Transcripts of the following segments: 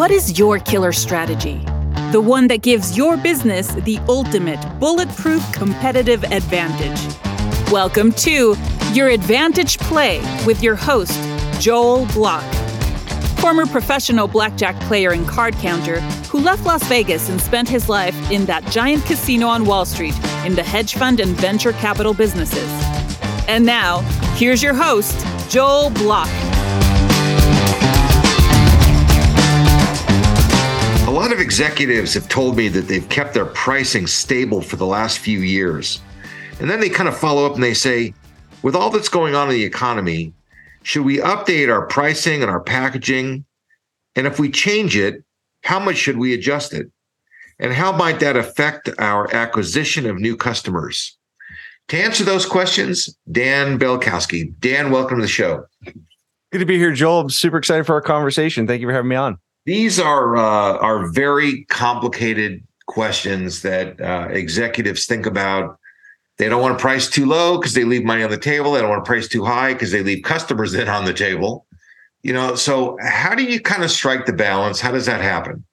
What is your killer strategy? The one that gives your business the ultimate bulletproof competitive advantage. Welcome to Your Advantage Play with your host, Joel Block. Former professional blackjack player and card counter who left Las Vegas and spent his life in that giant casino on Wall Street in the hedge fund and venture capital businesses. And now, here's your host, Joel Block. Lot of executives have told me that they've kept their pricing stable for the last few years. And then they kind of follow up and they say, with all that's going on in the economy, should we update our pricing and our packaging? And if we change it, how much should we adjust it? And how might that affect our acquisition of new customers? To answer those questions, Dan Balcauski. Dan, welcome to the show. Good to be here, Joel. I'm super excited for our conversation. Thank you for having me on. These are uh, are very complicated questions that uh, executives think about. They don't want to price too low because they leave money on the table. They don't want to price too high because they leave customers in on the table. You know, so how do you kind of strike the balance? How does that happen?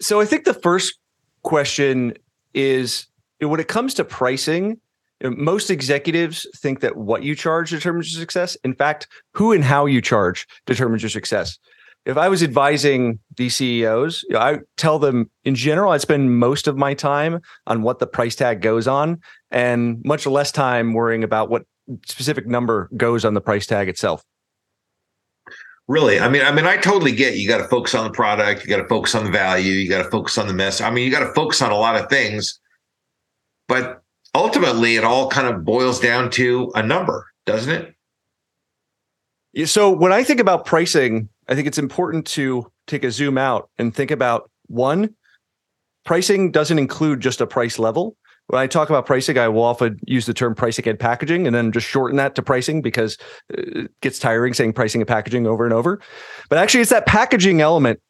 So I think the first question is when it comes to pricing, most executives think that what you charge determines your success. In fact, who and how you charge determines your success if I was advising these CEOs, you know, I tell them in general, I spend most of my time on what the price tag goes on and much less time worrying about what specific number goes on the price tag itself. Really? I mean, I mean, I totally get you got to focus on the product, you got to focus on the value, you got to focus on the mess. I mean, you got to focus on a lot of things, but ultimately it all kind of boils down to a number, doesn't it? So when I think about pricing, I think it's important to take a zoom out and think about one, pricing doesn't include just a price level. When I talk about pricing, I will often use the term pricing and packaging and then just shorten that to pricing because uh, it gets tiring saying pricing and packaging over and over. But actually, it's that packaging element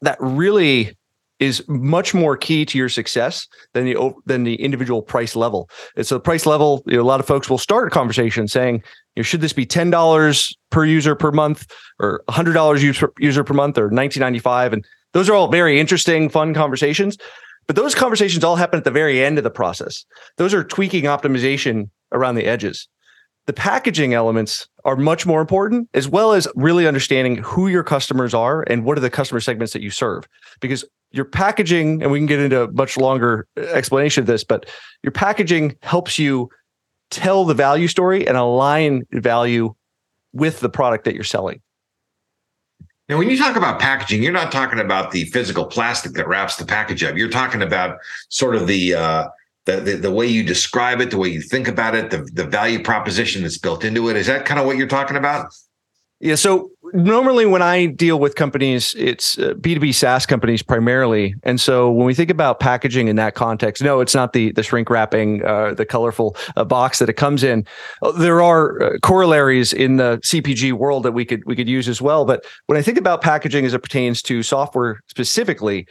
that really is much more key to your success than the than the individual price level. And so, the price level, you know, a lot of folks will start a conversation saying, you know, should this be ten dollars per user per month, or hundred dollars user per month, or nineteen ninety five? And those are all very interesting, fun conversations. But those conversations all happen at the very end of the process. Those are tweaking optimization around the edges. The packaging elements are much more important, as well as really understanding who your customers are and what are the customer segments that you serve. Because your packaging, and we can get into a much longer explanation of this, but your packaging helps you tell the value story and align value with the product that you're selling. Now, when you talk about packaging, you're not talking about the physical plastic that wraps the package up. You're talking about sort of the uh, the, the, the way you describe it, the way you think about it, the the value proposition that's built into it. Is that kind of what you're talking about? Yeah. So normally when I deal with companies, it's uh, B2B SaaS companies primarily. And so when we think about packaging in that context, no, it's not the, the shrink wrapping, uh, the colorful uh, box that it comes in. Uh, there are uh, corollaries in the CPG world that we could, we could use as well. But when I think about packaging as it pertains to software specifically,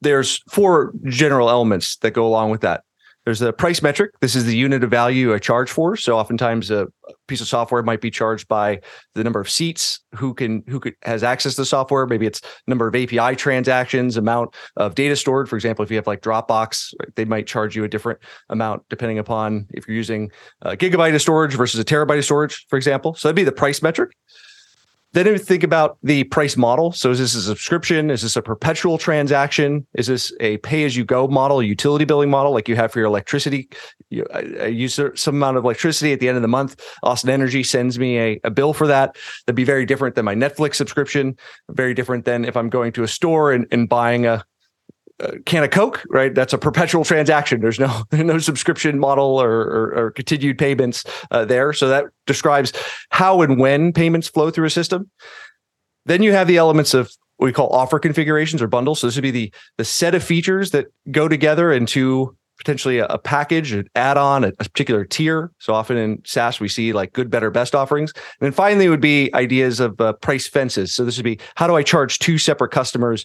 there's four general elements that go along with that. There's a price metric. This is the unit of value I charge for. So oftentimes a piece of software might be charged by the number of seats who can who could has access to the software. Maybe it's number of API transactions, amount of data stored. For example, if you have like Dropbox, they might charge you a different amount depending upon if you're using a gigabyte of storage versus a terabyte of storage, for example. So that'd be the price metric. Then we think about the price model. So is this a subscription? Is this a perpetual transaction? Is this a pay-as-you-go model, utility billing model like you have for your electricity? You, I, I, use some amount of electricity at the end of the month. Austin Energy sends me a, a bill for that. That'd be very different than my Netflix subscription. Very different than if I'm going to a store and, and buying a can of Coke, right? That's a perpetual transaction. There's no no subscription model or, or, or continued payments uh, there. So that describes how and when payments flow through a system. Then you have the elements of what we call offer configurations or bundles. So this would be the the set of features that go together into potentially a, a package, an add-on, a, a, particular tier. So often in SaaS, we see like good, better, best offerings. And then finally would be ideas of uh, price fences. So this would be how do I charge two separate customers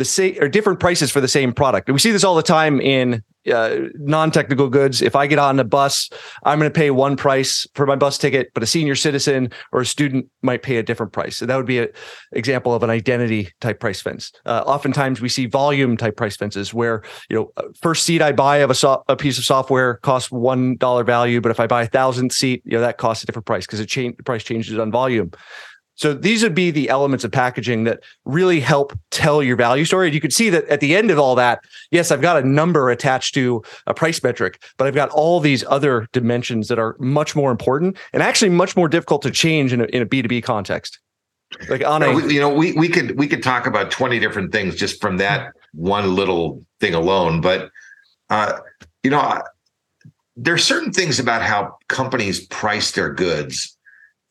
the same or different prices for the same product. And we see this all the time in uh, non-technical goods. If I get on a bus, I'm going to pay one price for my bus ticket, but a senior citizen or a student might pay a different price. So that would be an example of an identity type price fence. Uh, oftentimes, we see volume type price fences where you know uh, first seat I buy of a, so- a piece of software costs one dollar value, but if I buy a thousand seat, you know that costs a different price because it change the price changes on volume. So these would be the elements of packaging that really help tell your value story. And you can see that at the end of all that, yes, I've got a number attached to a price metric, but I've got all these other dimensions that are much more important and actually much more difficult to change in a, in a B2B context. Like on a, you know, we, we could we could talk about 20 different things just from that one little thing alone. But uh, you know, there's certain things about how companies price their goods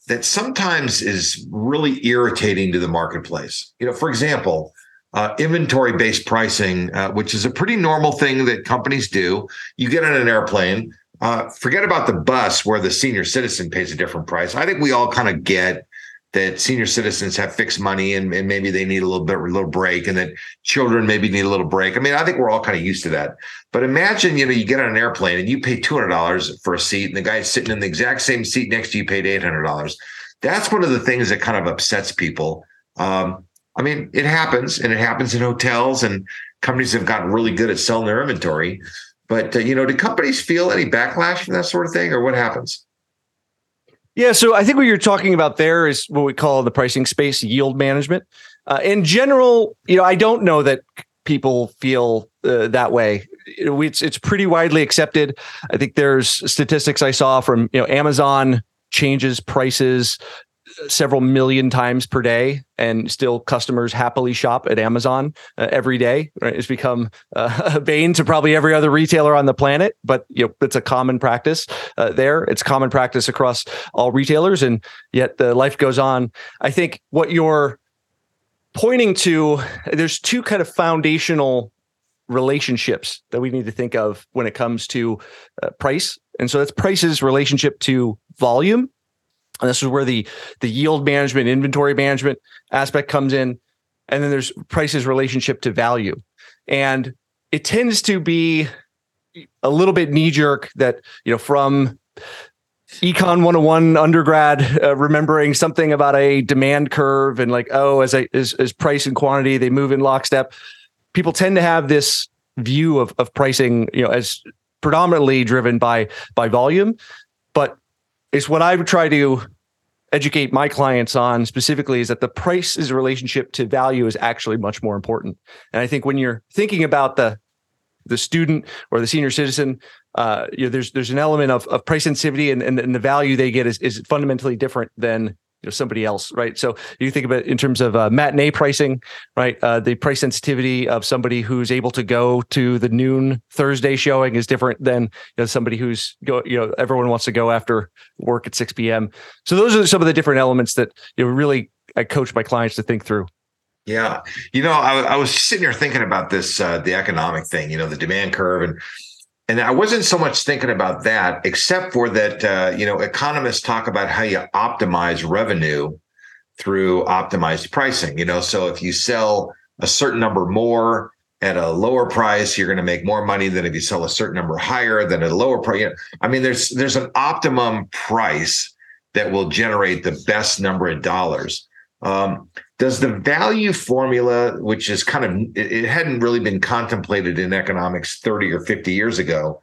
that sometimes is really irritating to the marketplace. You know, for example, uh, inventory based pricing, uh, which is a pretty normal thing that companies do. You get on an airplane, uh, forget about the bus where the senior citizen pays a different price. I think we all kind of get that senior citizens have fixed money and, and maybe they need a little bit a little break and that children maybe need a little break. I mean, I think we're all kind of used to that. But imagine, you know, you get on an airplane and you pay $200 for a seat and the guy sitting in the exact same seat next to you paid $800. That's one of the things that kind of upsets people. Um, I mean, it happens and it happens in hotels and companies have gotten really good at selling their inventory. But, uh, you know, do companies feel any backlash from that sort of thing or what happens? Yeah, so I think what you're talking about there is what we call the pricing space yield management. Uh, in general, you know, I don't know that people feel uh, that way. It's it's pretty widely accepted. I think there's statistics I saw from you know Amazon changes prices several million times per day and still customers happily shop at amazon uh, every day right? it's become uh, a bane to probably every other retailer on the planet but you know it's a common practice uh, there. It's common practice across all retailers and yet the life goes on. I think what you're pointing to there's two kind of foundational relationships that we need to think of when it comes to uh, price. And so that's price's relationship to volume and this is where the the yield management, inventory management aspect comes in. And then there's prices relationship to value. And it tends to be a little bit knee jerk that, you know, from econ 101 undergrad uh, remembering something about a demand curve and like oh as I as, as price and quantity they move in lockstep people tend to have this view of, of pricing you know as predominantly driven by by volume but is what I would try to educate my clients on specifically is that the price is a relationship to value is actually much more important. And I think when you're thinking about the the student or the senior citizen, uh, you know, there's there's an element of, of price sensitivity and, and, and the value they get is, is fundamentally different than you know somebody else right? So you think about in terms of uh, matinee pricing right uh, the price sensitivity of somebody who's able to go to the noon thursday showing is different than you know somebody who's go you know everyone wants to go after work at 6 p.m so those are some of the different elements that you know really i coach my clients to think through. Yeah. You know i, I was sitting here thinking about this uh, the economic thing you know the demand curve and and I wasn't so much thinking about that, except for that, uh, you know, economists talk about how you optimize revenue through optimized pricing. You know, so if you sell a certain number more at a lower price, you're going to make more money than if you sell a certain number higher than at a lower price. I mean, there's there's an optimum price that will generate the best number of dollars. Um, does the value formula, which is kind of, it, hadn't really been contemplated in economics 30 or 50 years ago,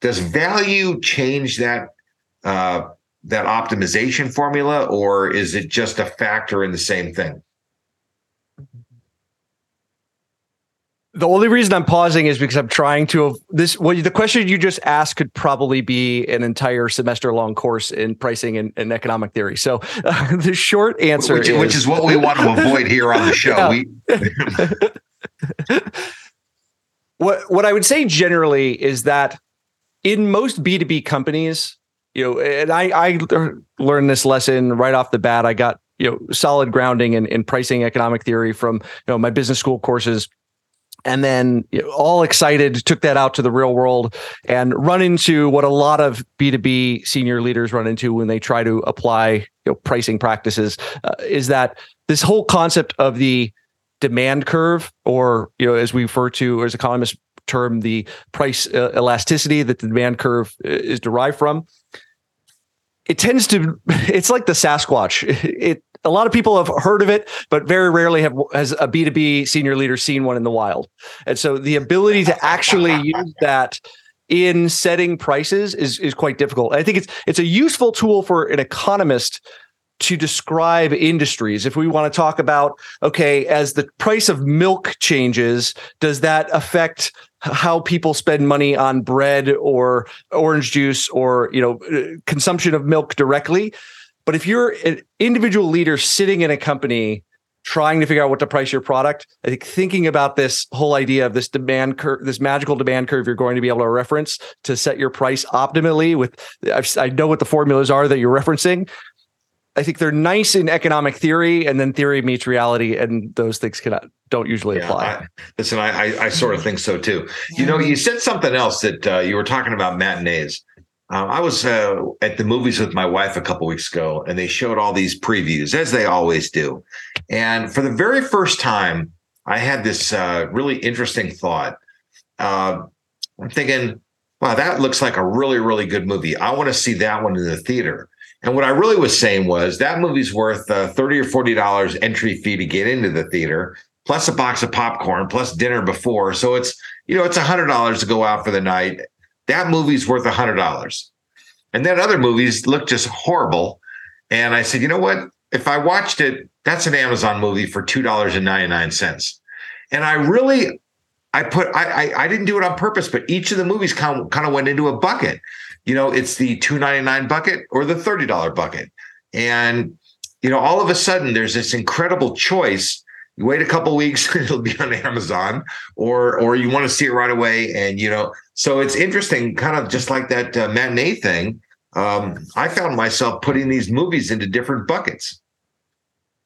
does value change that uh, that optimization formula, or is it just a factor in the same thing? The only reason I'm pausing is because I'm trying to this. Well, the question you just asked could probably be an entire semester long course in pricing and, and economic theory. So uh, the short answer, which, is, which, is, what we want to avoid here on the show. We- what what I would say generally is that in most B2B companies, you know, and I I learned this lesson right off the bat. I got you know solid grounding in, in pricing economic theory from you know my business school courses and then all excited took that out to the real world and run into what a lot of b2b senior leaders run into when they try to apply you know, pricing practices uh, is that this whole concept of the demand curve or you know as we refer to as economists term the price uh, elasticity that the demand curve uh, is derived from. It tends to, it's like the Sasquatch. It a lot of people have heard of it, but very rarely have has a B2B senior leader seen one in the wild. And so the ability to actually use that in setting prices is is quite difficult. I think it's it's a useful tool for an economist to describe industries. If we want to talk about, okay, as the price of milk changes, does that affect how people spend money on bread or orange juice or, you know, uh, consumption of milk directly? But if you're an individual leader sitting in a company trying to figure out what to price your product, I think thinking about this whole idea of this demand curve, this magical demand curve you're going to be able to reference to set your price optimally with, I've, i know what the formulas are that you're referencing. I think they're nice in economic theory, and then theory meets reality, and those things cannot don't usually yeah, apply. I, listen, I, I, I sort of think so too. You know, you said something else that uh, you were talking about matinees. Um, I was uh, at the movies with my wife a couple weeks ago, and they showed all these previews, as they always do. And for the very first time, I had this uh, really interesting thought. Uh, I'm thinking, wow, that looks like a really, really good movie. I want to see that one in the theater. And what I really was saying was that movie's worth uh, thirty or forty dollars entry fee to get into the theater, plus a box of popcorn, plus dinner before. So it's you know it's a hundred dollars to go out for the night that movie's worth a hundred dollars. And then other movies look just horrible. And I said, you know what? If I watched it, that's an Amazon movie for two dollars and ninety nine cents. And I really, I put, I, I, I didn't do it on purpose, but each of the movies kind of, kind of went into a bucket. You know, it's the two ninety nine bucket or the thirty dollar bucket, and you know, all of a sudden there's this incredible choice you wait a couple weeks it'll be on amazon or or you want to see it right away and you know so it's interesting kind of just like that uh, matinee thing um, i found myself putting these movies into different buckets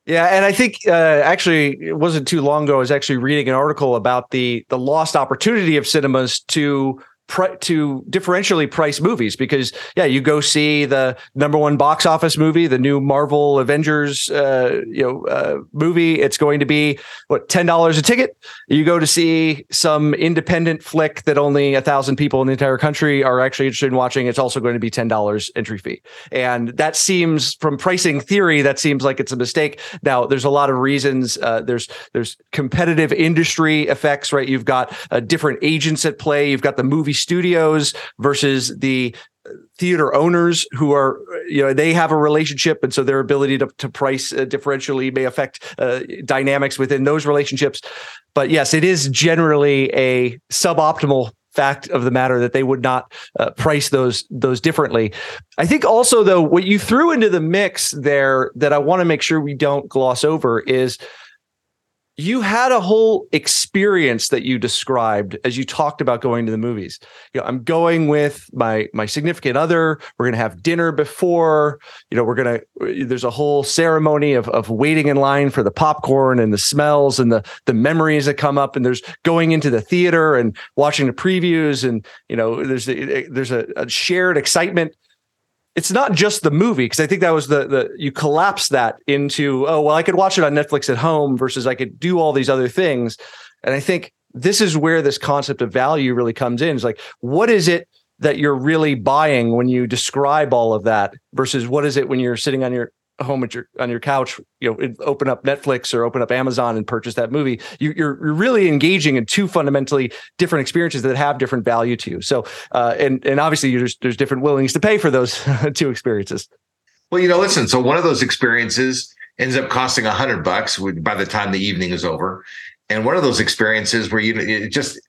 yeah, and I think uh, actually it wasn't too long ago. I was actually reading an article about the the lost opportunity of cinemas to to differentially price movies because yeah you go see the number one box office movie the new marvel avengers uh, you know uh, movie. It's going to be what $10 a ticket? You go to see some independent flick that only a thousand people in the entire country are actually interested in watching. It's also going to be $10 entry fee. And that seems from pricing theory that seems like it's a mistake. Now there's a lot of reasons. Uh, there's there's competitive industry effects right? You've got uh, different agents at play. You've got the movie studios versus the theater owners who are you know they have a relationship and so their ability to, to price uh, differentially may affect uh, dynamics within those relationships. But yes it is generally a suboptimal fact of the matter that they would not uh, price those those differently. I think also though what you threw into the mix there that i want to make sure we don't gloss over is you had a whole experience that you described as you talked about going to the movies. You know, I'm going with my my significant other. We're to have dinner before. You know, we're to. There's a whole ceremony of of waiting in line for the popcorn and the smells and the the memories that come up. And there's going into the theater and watching the previews. And you know, there's a, there's a, a shared excitement it's not just the movie because I think that was the the you collapse that into oh well I could watch it on Netflix at home versus I could do all these other things, and I think this is where this concept of value really comes in. It's like what is it that you're really buying when you describe all of that versus what is it when you're sitting on your home at your on your couch, you know, open up Netflix or open up Amazon and purchase that movie. You, are you're really engaging in two fundamentally different experiences that have different value to you. So, uh, and and obviously, there's there's different willingness to pay for those two experiences. Well, you know, listen. So one of those experiences ends up costing a hundred bucks by the time the evening is over, and one of those experiences where you it just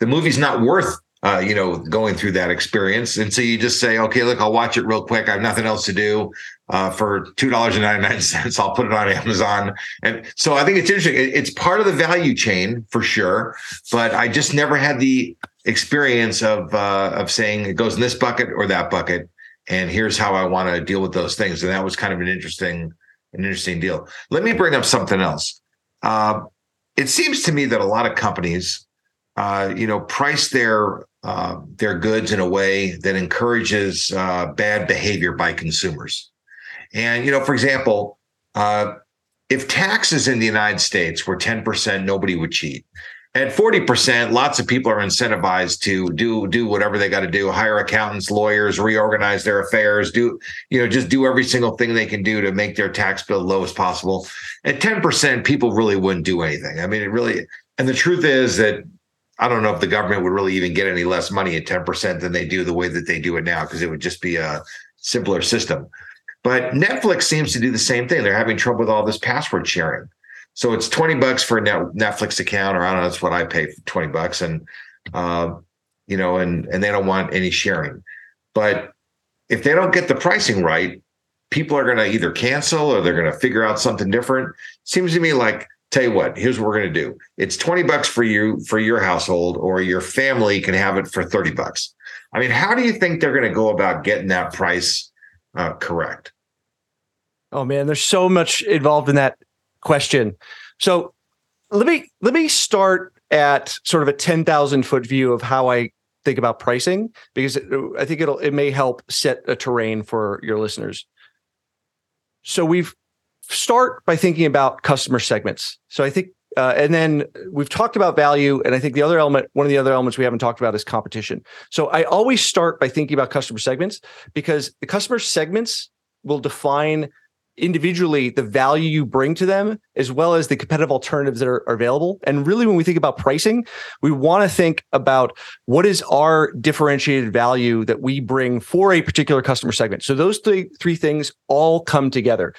the movie's not worth uh, you know, going through that experience. And so you just say, okay, look, I'll watch it real quick. I have nothing else to do. Uh, for two dollars and ninety nine cents, I'll put it on Amazon. And so I think it's interesting. It's part of the value chain for sure, but I just never had the experience of uh, of saying it goes in this bucket or that bucket, and here's how I want to deal with those things. And that was kind of an interesting, an interesting deal. Let me bring up something else. Uh, it seems to me that a lot of companies, uh, you know, price their uh, their goods in a way that encourages uh, bad behavior by consumers. And you know, for example, uh, if taxes in the United States were ten percent, nobody would cheat. At 40%, lots of people are incentivized to do do whatever they got to do, hire accountants, lawyers, reorganize their affairs, do, you know, just do every single thing they can do to make their tax bill low as possible. At 10%, people really wouldn't do anything. I mean, it really and the truth is that I don't know if the government would really even get any less money at 10% than they do the way that they do it now, because it would just be a simpler system. But Netflix seems to do the same thing. They're having trouble with all this password sharing. So it's 20 bucks for a Netflix account, or I don't know, that's what I pay for 20 bucks. And, uh, you know, and, and they don't want any sharing. But if they don't get the pricing right, people are going to either cancel or they're going to figure out something different. Seems to me like, tell you what, here's what we're going to do. It's 20 bucks for you, for your household, or your family can have it for 30 bucks. I mean, how do you think they're going to go about getting that price uh, correct? Oh man, there's so much involved in that question. So let me let me start at sort of a 10,000 foot view of how I think about pricing because I think it'll it may help set a terrain for your listeners. So we've start by thinking about customer segments. So I think uh, and then we've talked about value and I think the other element one of the other elements we haven't talked about is competition. So I always start by thinking about customer segments because the customer segments will define individually the value you bring to them as well as the competitive alternatives that are, are available and really when we think about pricing we want to think about what is our differentiated value that we bring for a particular customer segment so those three three things all come together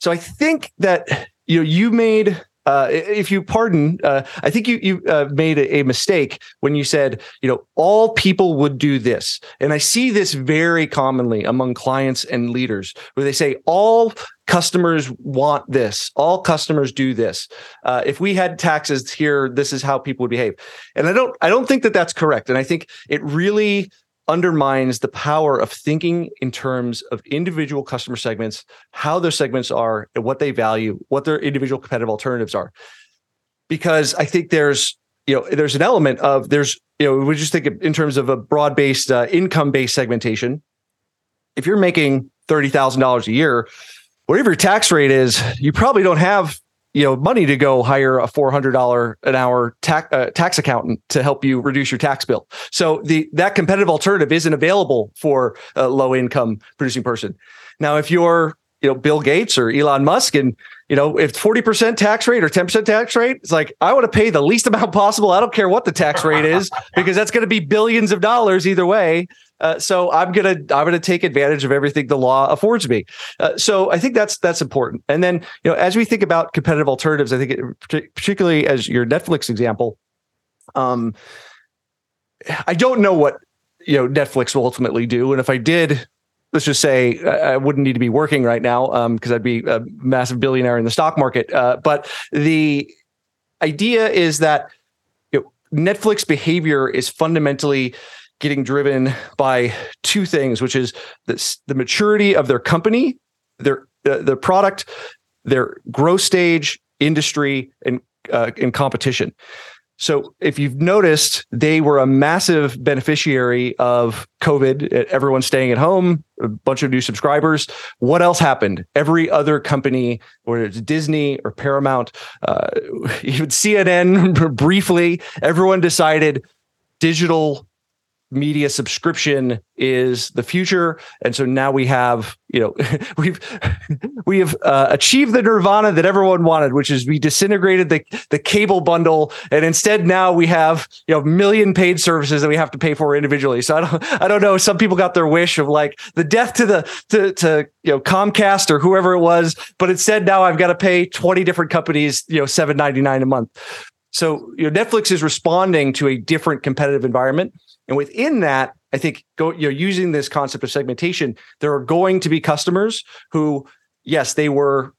so i think that you know you made uh, if you pardon, uh, I think you you uh, made a, a, mistake when you said, you know, all people would do this, and I see this very commonly among clients and leaders, where they say all customers want this, all customers do this. Uh, if we had taxes here, this is how people would behave, and I don't I don't think that that's correct, and I think it really undermines the power of thinking in terms of individual customer segments, how their segments are, and what they value, what their individual competitive alternatives are. Because I think there's, you know, there's an element of there's, you know, we just think in terms of a broad-based uh, income-based segmentation. If you're making thirty thousand dollars a year, whatever your tax rate is, you probably don't have you know money to go hire a four hundred dollar an hour tax uh, tax accountant to help you reduce your tax bill. So the that competitive alternative isn't available for a low income producing person. Now, if you're you know Bill Gates or Elon Musk and you know, if 40% tax rate or 10% tax rate, it's like, I want to pay the least amount possible. I don't care what the tax rate is because that's going to be billions of dollars either way. Uh, so I'm gonna I'm gonna take advantage of everything the law affords me. Uh, so I think that's that's important. And then you know, as we think about competitive alternatives, I think it, particularly as your Netflix example, um, I don't know what you know Netflix will ultimately do, and if I did, let's just say I wouldn't need to be working right now because um, I'd be a massive billionaire in the stock market. Uh, but the idea is that you know, Netflix behavior is fundamentally getting driven by two things, which is the, the maturity of their company, their uh, product, their growth stage, industry, and uh, and competition. So if you've noticed, they were a massive beneficiary of COVID, everyone staying at home, a bunch of new subscribers. What else happened? Every other company, whether it's Disney or Paramount, uh, even CNN briefly, everyone decided digital media subscription is the future. And so now we have you know we've we have uh, achieved the nirvana that everyone wanted which is we disintegrated the the cable bundle. And instead now we have you know million paid services that we have to pay for individually. So i don't i don't know. Some people got their wish of like the death to the to to you know Comcast or whoever it was. But instead now i've got to pay 20 different companies you know 7.99 a month. So you know netflix is responding to a different competitive environment and within that, I think go you know using this concept of segmentation, there are going to be customers who, yes, they were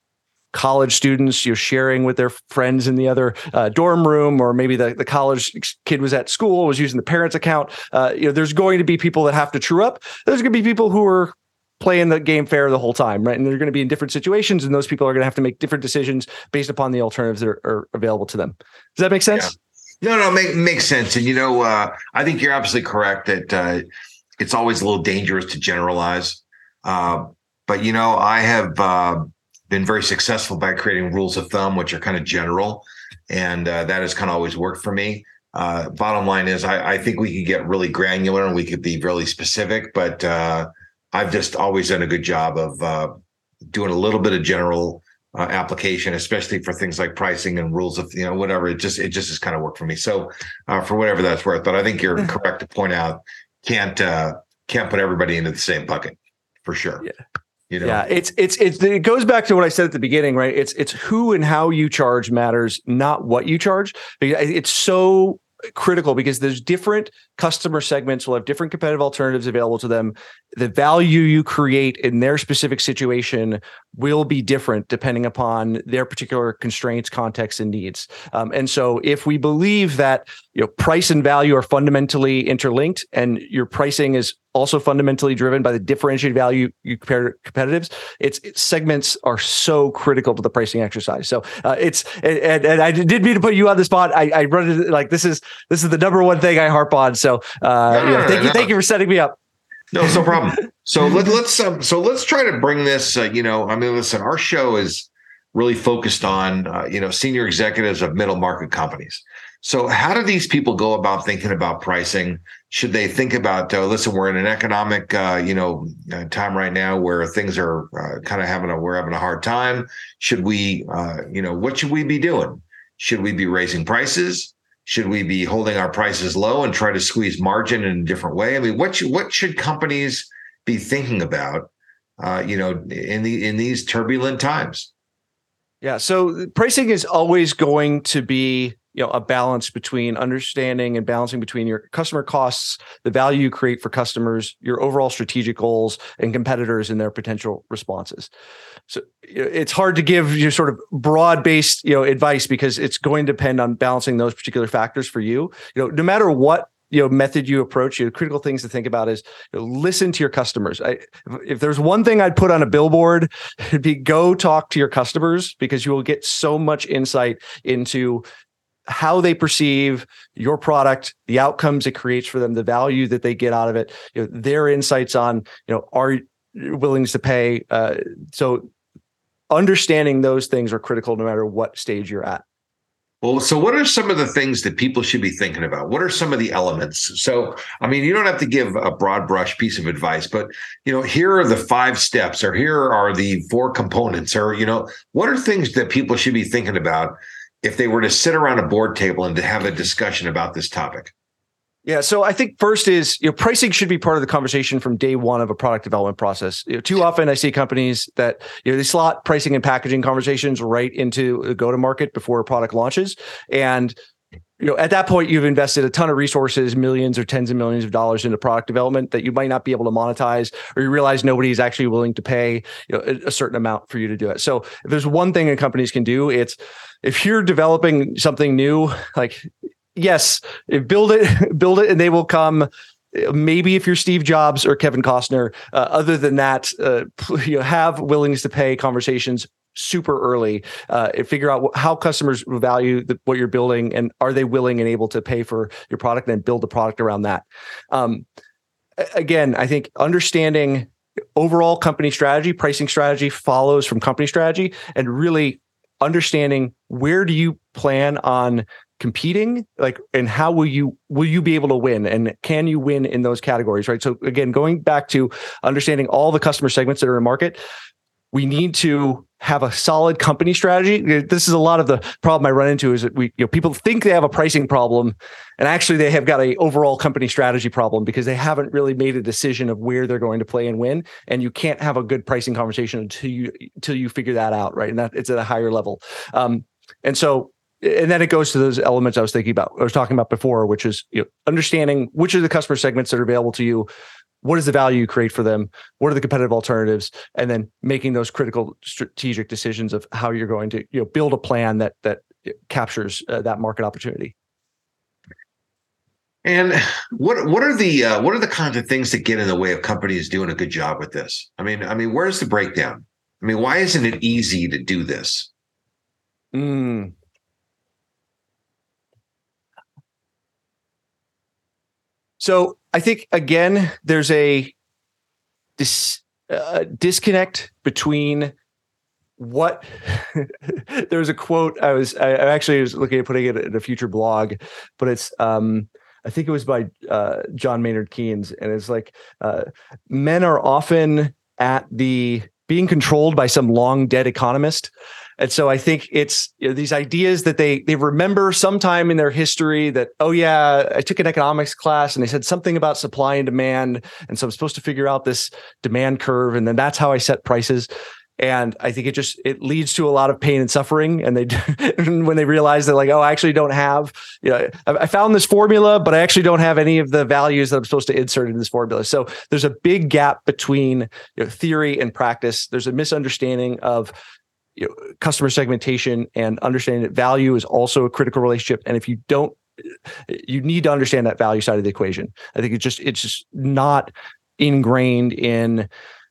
college students, you know, sharing with their friends in the other uh, dorm room, or maybe the, the college kid was at school, was using the parents' account. Uh, you know, there's going to be people that have to true up. There's going to be people who are playing the game fair the whole time, right? And they're going to be in different situations, and those people are going to have to make different decisions based upon the alternatives that are, are available to them. Does that make sense? Yeah. No, no, make, makes sense. And you know, uh, I think you're absolutely correct that uh, it's always a little dangerous to generalize. Uh, but you know, I have uh, been very successful by creating rules of thumb, which are kind of general. and uh, that has kind of always worked for me. Uh, bottom line is, I, I, think we could get really granular and we could be really specific, but I've just always done a good job of doing a little bit of general uh, application, especially for things like pricing and rules of you know whatever. It just it just has kind of worked for me. So uh, for whatever that's worth, but I think you're mm-hmm. correct to point out can't uh, can't put everybody into the same bucket for sure. Yeah. You know? Yeah, it's it's it's it goes back to what I said at the beginning, right? It's it's who and how you charge matters, not what you charge. It's so critical because there's different customer segments will have different competitive alternatives available to them the value you create in their specific situation will be different depending upon their particular constraints, context, and needs. Um, and so, if we believe that you know price and value are fundamentally interlinked, and your pricing is also fundamentally driven by the differentiated value you compare competitives, its, its segments are so critical to the pricing exercise. So uh, it's and, and, I did mean to put you on the spot. I, I run it like this is this is the number one thing I harp on. So uh, thank you, thank you for setting me up. No, it's no problem. So let, us um, so let's try to bring this. Uh, you know, I mean, listen, our show is really focused on uh, you know senior executives of middle market companies. So how do these people go about thinking about pricing? Should they think about uh, listen? We're in an economic uh, you know uh, time right now where things are uh, kind of having a we're having a hard time. Should we you know what should we be doing? Should we be raising prices? Should we be holding our prices low and try to squeeze margin in a different way? I mean, what should, what should companies be thinking about? Uh, you know, in the in these turbulent times. Yeah. So pricing is always going to be you know a balance between understanding and balancing between your customer costs the value you create for customers your overall strategic goals and competitors and their potential responses. So it's hard to give you sort of broad based you know advice because it's going to depend on balancing those particular factors for you. You know no matter what you know method you approach you know, critical things to think about is you know, listen to your customers. I, if there's one thing i'd put on a billboard it'd be go talk to your customers because you will get so much insight into how they perceive your product, the outcomes it creates for them, the value that they get out of it, you know, their insights on, you know, are willingness to pay. Uh, so understanding those things are critical no matter what stage you're at. Well, so what are some of the things that people should be thinking about? What are some of the elements? So, I mean, you don't have to give a broad brush piece of advice, but you know, here are the five steps, or here are the four components, or you know, what are things that people should be thinking about if they were to sit around a board table and to have a discussion about this topic? Yeah, so I think first is you know pricing should be part of the conversation from day one of a product development process. You know, too often I see companies that you know they slot pricing and packaging conversations right into the go to market before a product launches, and you know at that point you've invested a ton of resources, millions or tens of millions of dollars into product development that you might not be able to monetize, or you realize nobody is actually willing to pay you know, a, certain amount for you to do it. So if there's one thing that companies can do, it's if you're developing something new, like yes, build it, build it, and they will come. Maybe if you're Steve Jobs or Kevin Costner, uh, other than that, uh, you know, have willingness to pay conversations super early uh, and figure out how customers value the, what you're building and are they willing and able to pay for your product and build the product around that um, again i think understanding overall company strategy pricing strategy follows from company strategy and really understanding where do you plan on competing? Like and how will you will you be able to win? And can you win in those categories right? So again going back to understanding all the customer segments that are in market we need to have a solid company strategy. This is a lot of the problem I run into is that we, you know, people think they have a pricing problem and actually they have got a overall company strategy problem because they haven't really made a decision of where they're going to play and win. And you can't have a good pricing conversation until you, until you figure that out. Right. And that it's at a higher level. Um, and so and then it goes to those elements I was thinking about, I was talking about before, which is you know, understanding which are the customer segments that are available to you, what is the value you create for them, what are the competitive alternatives, and then making those critical strategic decisions of how you're going to you know build a plan that that captures uh, that market opportunity. And what what are the uh, what are the kinds of things that get in the way of companies doing a good job with this? I mean, I mean, where's the breakdown? I mean, why isn't it easy to do this? Mm. So I think again, there's a dis, uh, disconnect between what there's a quote I was I actually was looking at putting it in a future blog, but it's um I think it was by uh, John Maynard Keynes, and it's like uh, men are often at the being controlled by some long dead economist. And so I think it's you know, these ideas that they they remember sometime in their history that oh yeah I took an economics class and they said something about supply and demand. And so I'm supposed to figure out this demand curve. And then that's how I set prices. And i think it just it leads to a lot of pain and suffering. And they when they realize they're like oh i actually don't have you know I, found this formula but i actually don't have any of the values that i'm supposed to insert in this formula. So there's a big gap between you know, theory and practice. There's a misunderstanding of you know, customer segmentation and understanding that value is also a critical relationship. And if you don't you need to understand that value side of the equation. I think it's just it's just not ingrained in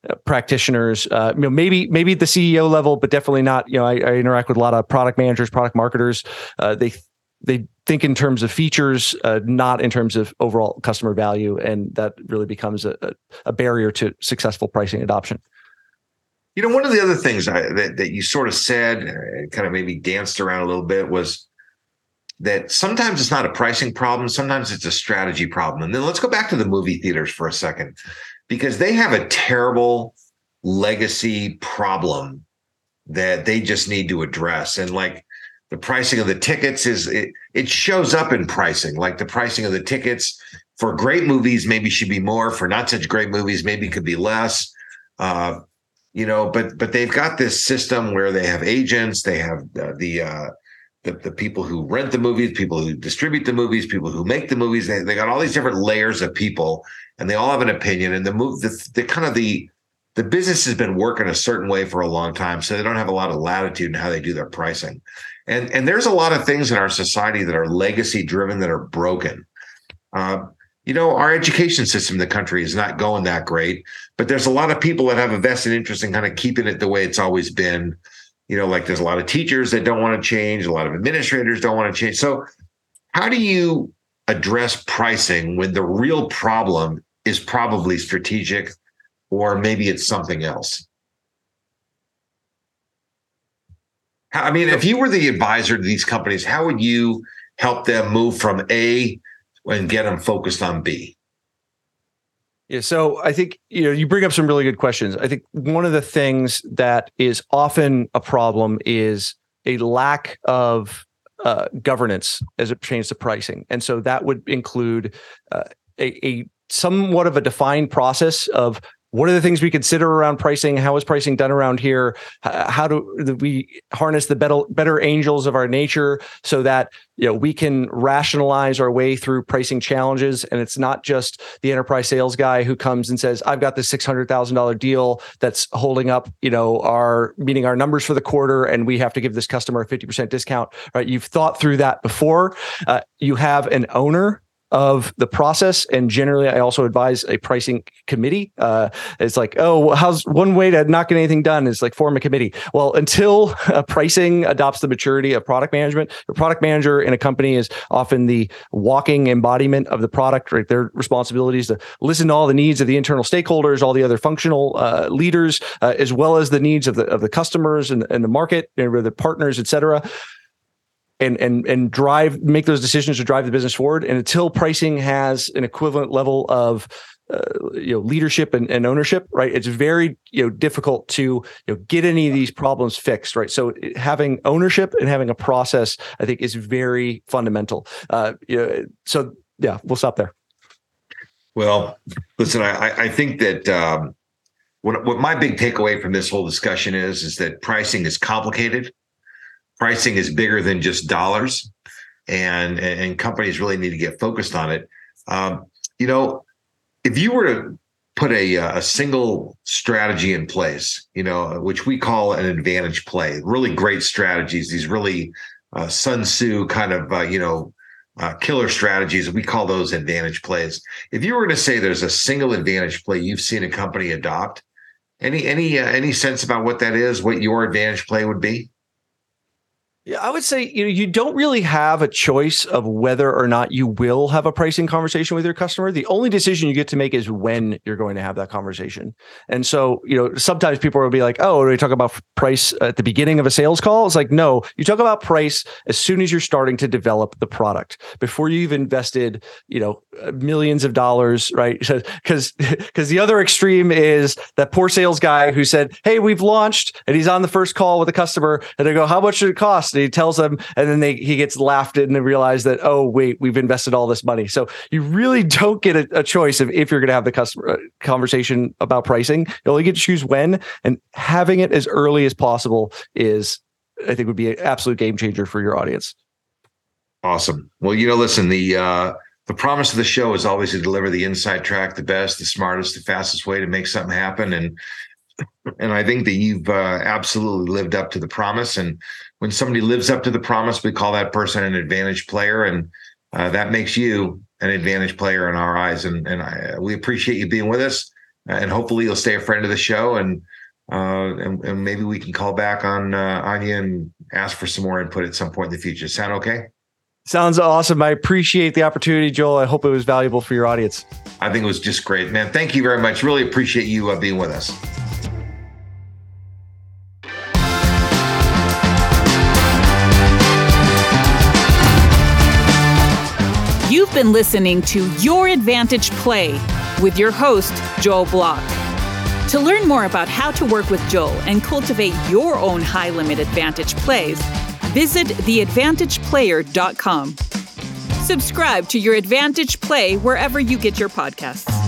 uh, practitioners uh, you know maybe maybe at the ceo level but definitely not you know i, I interact with a lot of product managers product marketers. Uh, they they think in terms of features uh, not in terms of overall customer value. And that really becomes a, a barrier to successful pricing adoption you know one of the other things I, that, that you sort of said uh, kind of maybe danced around a little bit was that sometimes it's not a pricing problem sometimes it's a strategy problem and then let's go back to the movie theaters for a second because they have a terrible legacy problem that they just need to address. And like the pricing of the tickets is it, it shows up in pricing. Like the pricing of the tickets for great movies maybe should be more. For not such great movies, maybe could be less. Uh, you know, but but they've got this system where they have agents, they have uh, the uh, the, the people who rent the movies, people who distribute the movies, people who make the movies. They, they got all these different layers of people, and they all have an opinion. And the move, the, the kind of the the business has been working a certain way for a long time, so they don't have a lot of latitude in how they do their pricing. And and there's a lot of things in our society that are legacy driven that are broken. Uh, you know, our education system in the country is not going that great, but there's a lot of people that have a vested interest in kind of keeping it the way it's always been. You know like there's a lot of teachers that don't want to change a lot of administrators don't want to change. So how do you address pricing when the real problem is probably strategic or maybe it's something else? I mean if you were the advisor to these companies how would you help them move from a and get them focused on b yeah, so I think you know you bring up some really good questions. I think one of the things that is often a problem is a lack of uh, governance as it pertains to pricing, and so that would include uh, a, a somewhat of a defined process of what are the things we consider around pricing? How is pricing done around here? How do we harness the better, better angels of our nature so that you know we can rationalize our way through pricing challenges? And it's not just the enterprise sales guy who comes and says i've got this $600000 deal that's holding up you know our meeting our numbers for the quarter and we have to give this customer a 50% discount right? You've thought through that before. Uh, you have an owner of the process. And generally, I also advise a pricing committee. Uh, it's like, oh, how's one way to not get anything done is like form a committee. Well, until uh, pricing adopts the maturity of product management, the product manager in a company is often the walking embodiment of the product, right? Their responsibility is to listen to all the needs of the internal stakeholders, all the other functional uh, leaders, uh, as well as the needs of the of the customers and, and the market, and the partners, et cetera and and and drive make those decisions to drive the business forward. And until pricing has an equivalent level of uh, you know leadership and, and, ownership right it's very you know difficult to you know get any of these problems fixed right? So having ownership and having a process i think is very fundamental. Uh you know, so yeah we'll stop there. Well listen i i think that um what, what my big takeaway from this whole discussion is is that pricing is complicated pricing is bigger than just dollars, and and companies really need to get focused on it. Um, you know, if you were to put a a single strategy in place, you know, which we call an advantage play, really great strategies, these really uh, Sun Tzu kind of uh, you know uh, killer strategies. We call those advantage plays. If you were to say there's a single advantage play you've seen a company adopt, any any uh, any sense about what that is? What your advantage play would be? Yeah, I would say you know you don't really have a choice of whether or not you will have a pricing conversation with your customer. The only decision you get to make is when you're going to have that conversation. And so, you know, sometimes people will be like, "Oh, do we talk about price at the beginning of a sales call?" It's like, no, you talk about price as soon as you're starting to develop the product before you've invested, you know, millions of dollars, right? Because because the other extreme is that poor sales guy who said, "Hey, we've launched," and he's on the first call with a customer, and they go, "How much should it cost?" And he tells them, and then they he gets laughed at and they realize that, oh wait, we've invested all this money. So you really don't get a, a choice of if you're going to have the customer uh, conversation about pricing. You only get to choose when, and having it as early as possible is, I think, would be an absolute game changer for your audience. Awesome. Well, you know, listen, the uh, the promise of the show is always to deliver the inside track, the best, the smartest, the fastest way to make something happen, and and I think that you've uh, absolutely lived up to the promise. And when somebody lives up to the promise, we call that person an advantage player, and uh, that makes you an advantage player in our eyes. And and I, we appreciate you being with us, and hopefully you'll stay a friend of the show, and uh, and, and maybe we can call back on uh, on you and ask for some more input at some point in the future. Sound okay? Sounds awesome. I appreciate the opportunity, Joel. I hope it was valuable for your audience. I think it was just great, man. Thank you very much. Really appreciate you uh, being with us. Been listening to Your Advantage Play with your host, Joel Block. To learn more about how to work with Joel and cultivate your own high limit advantage plays, visit theadvantageplayer.com. Subscribe to Your Advantage Play wherever you get your podcasts.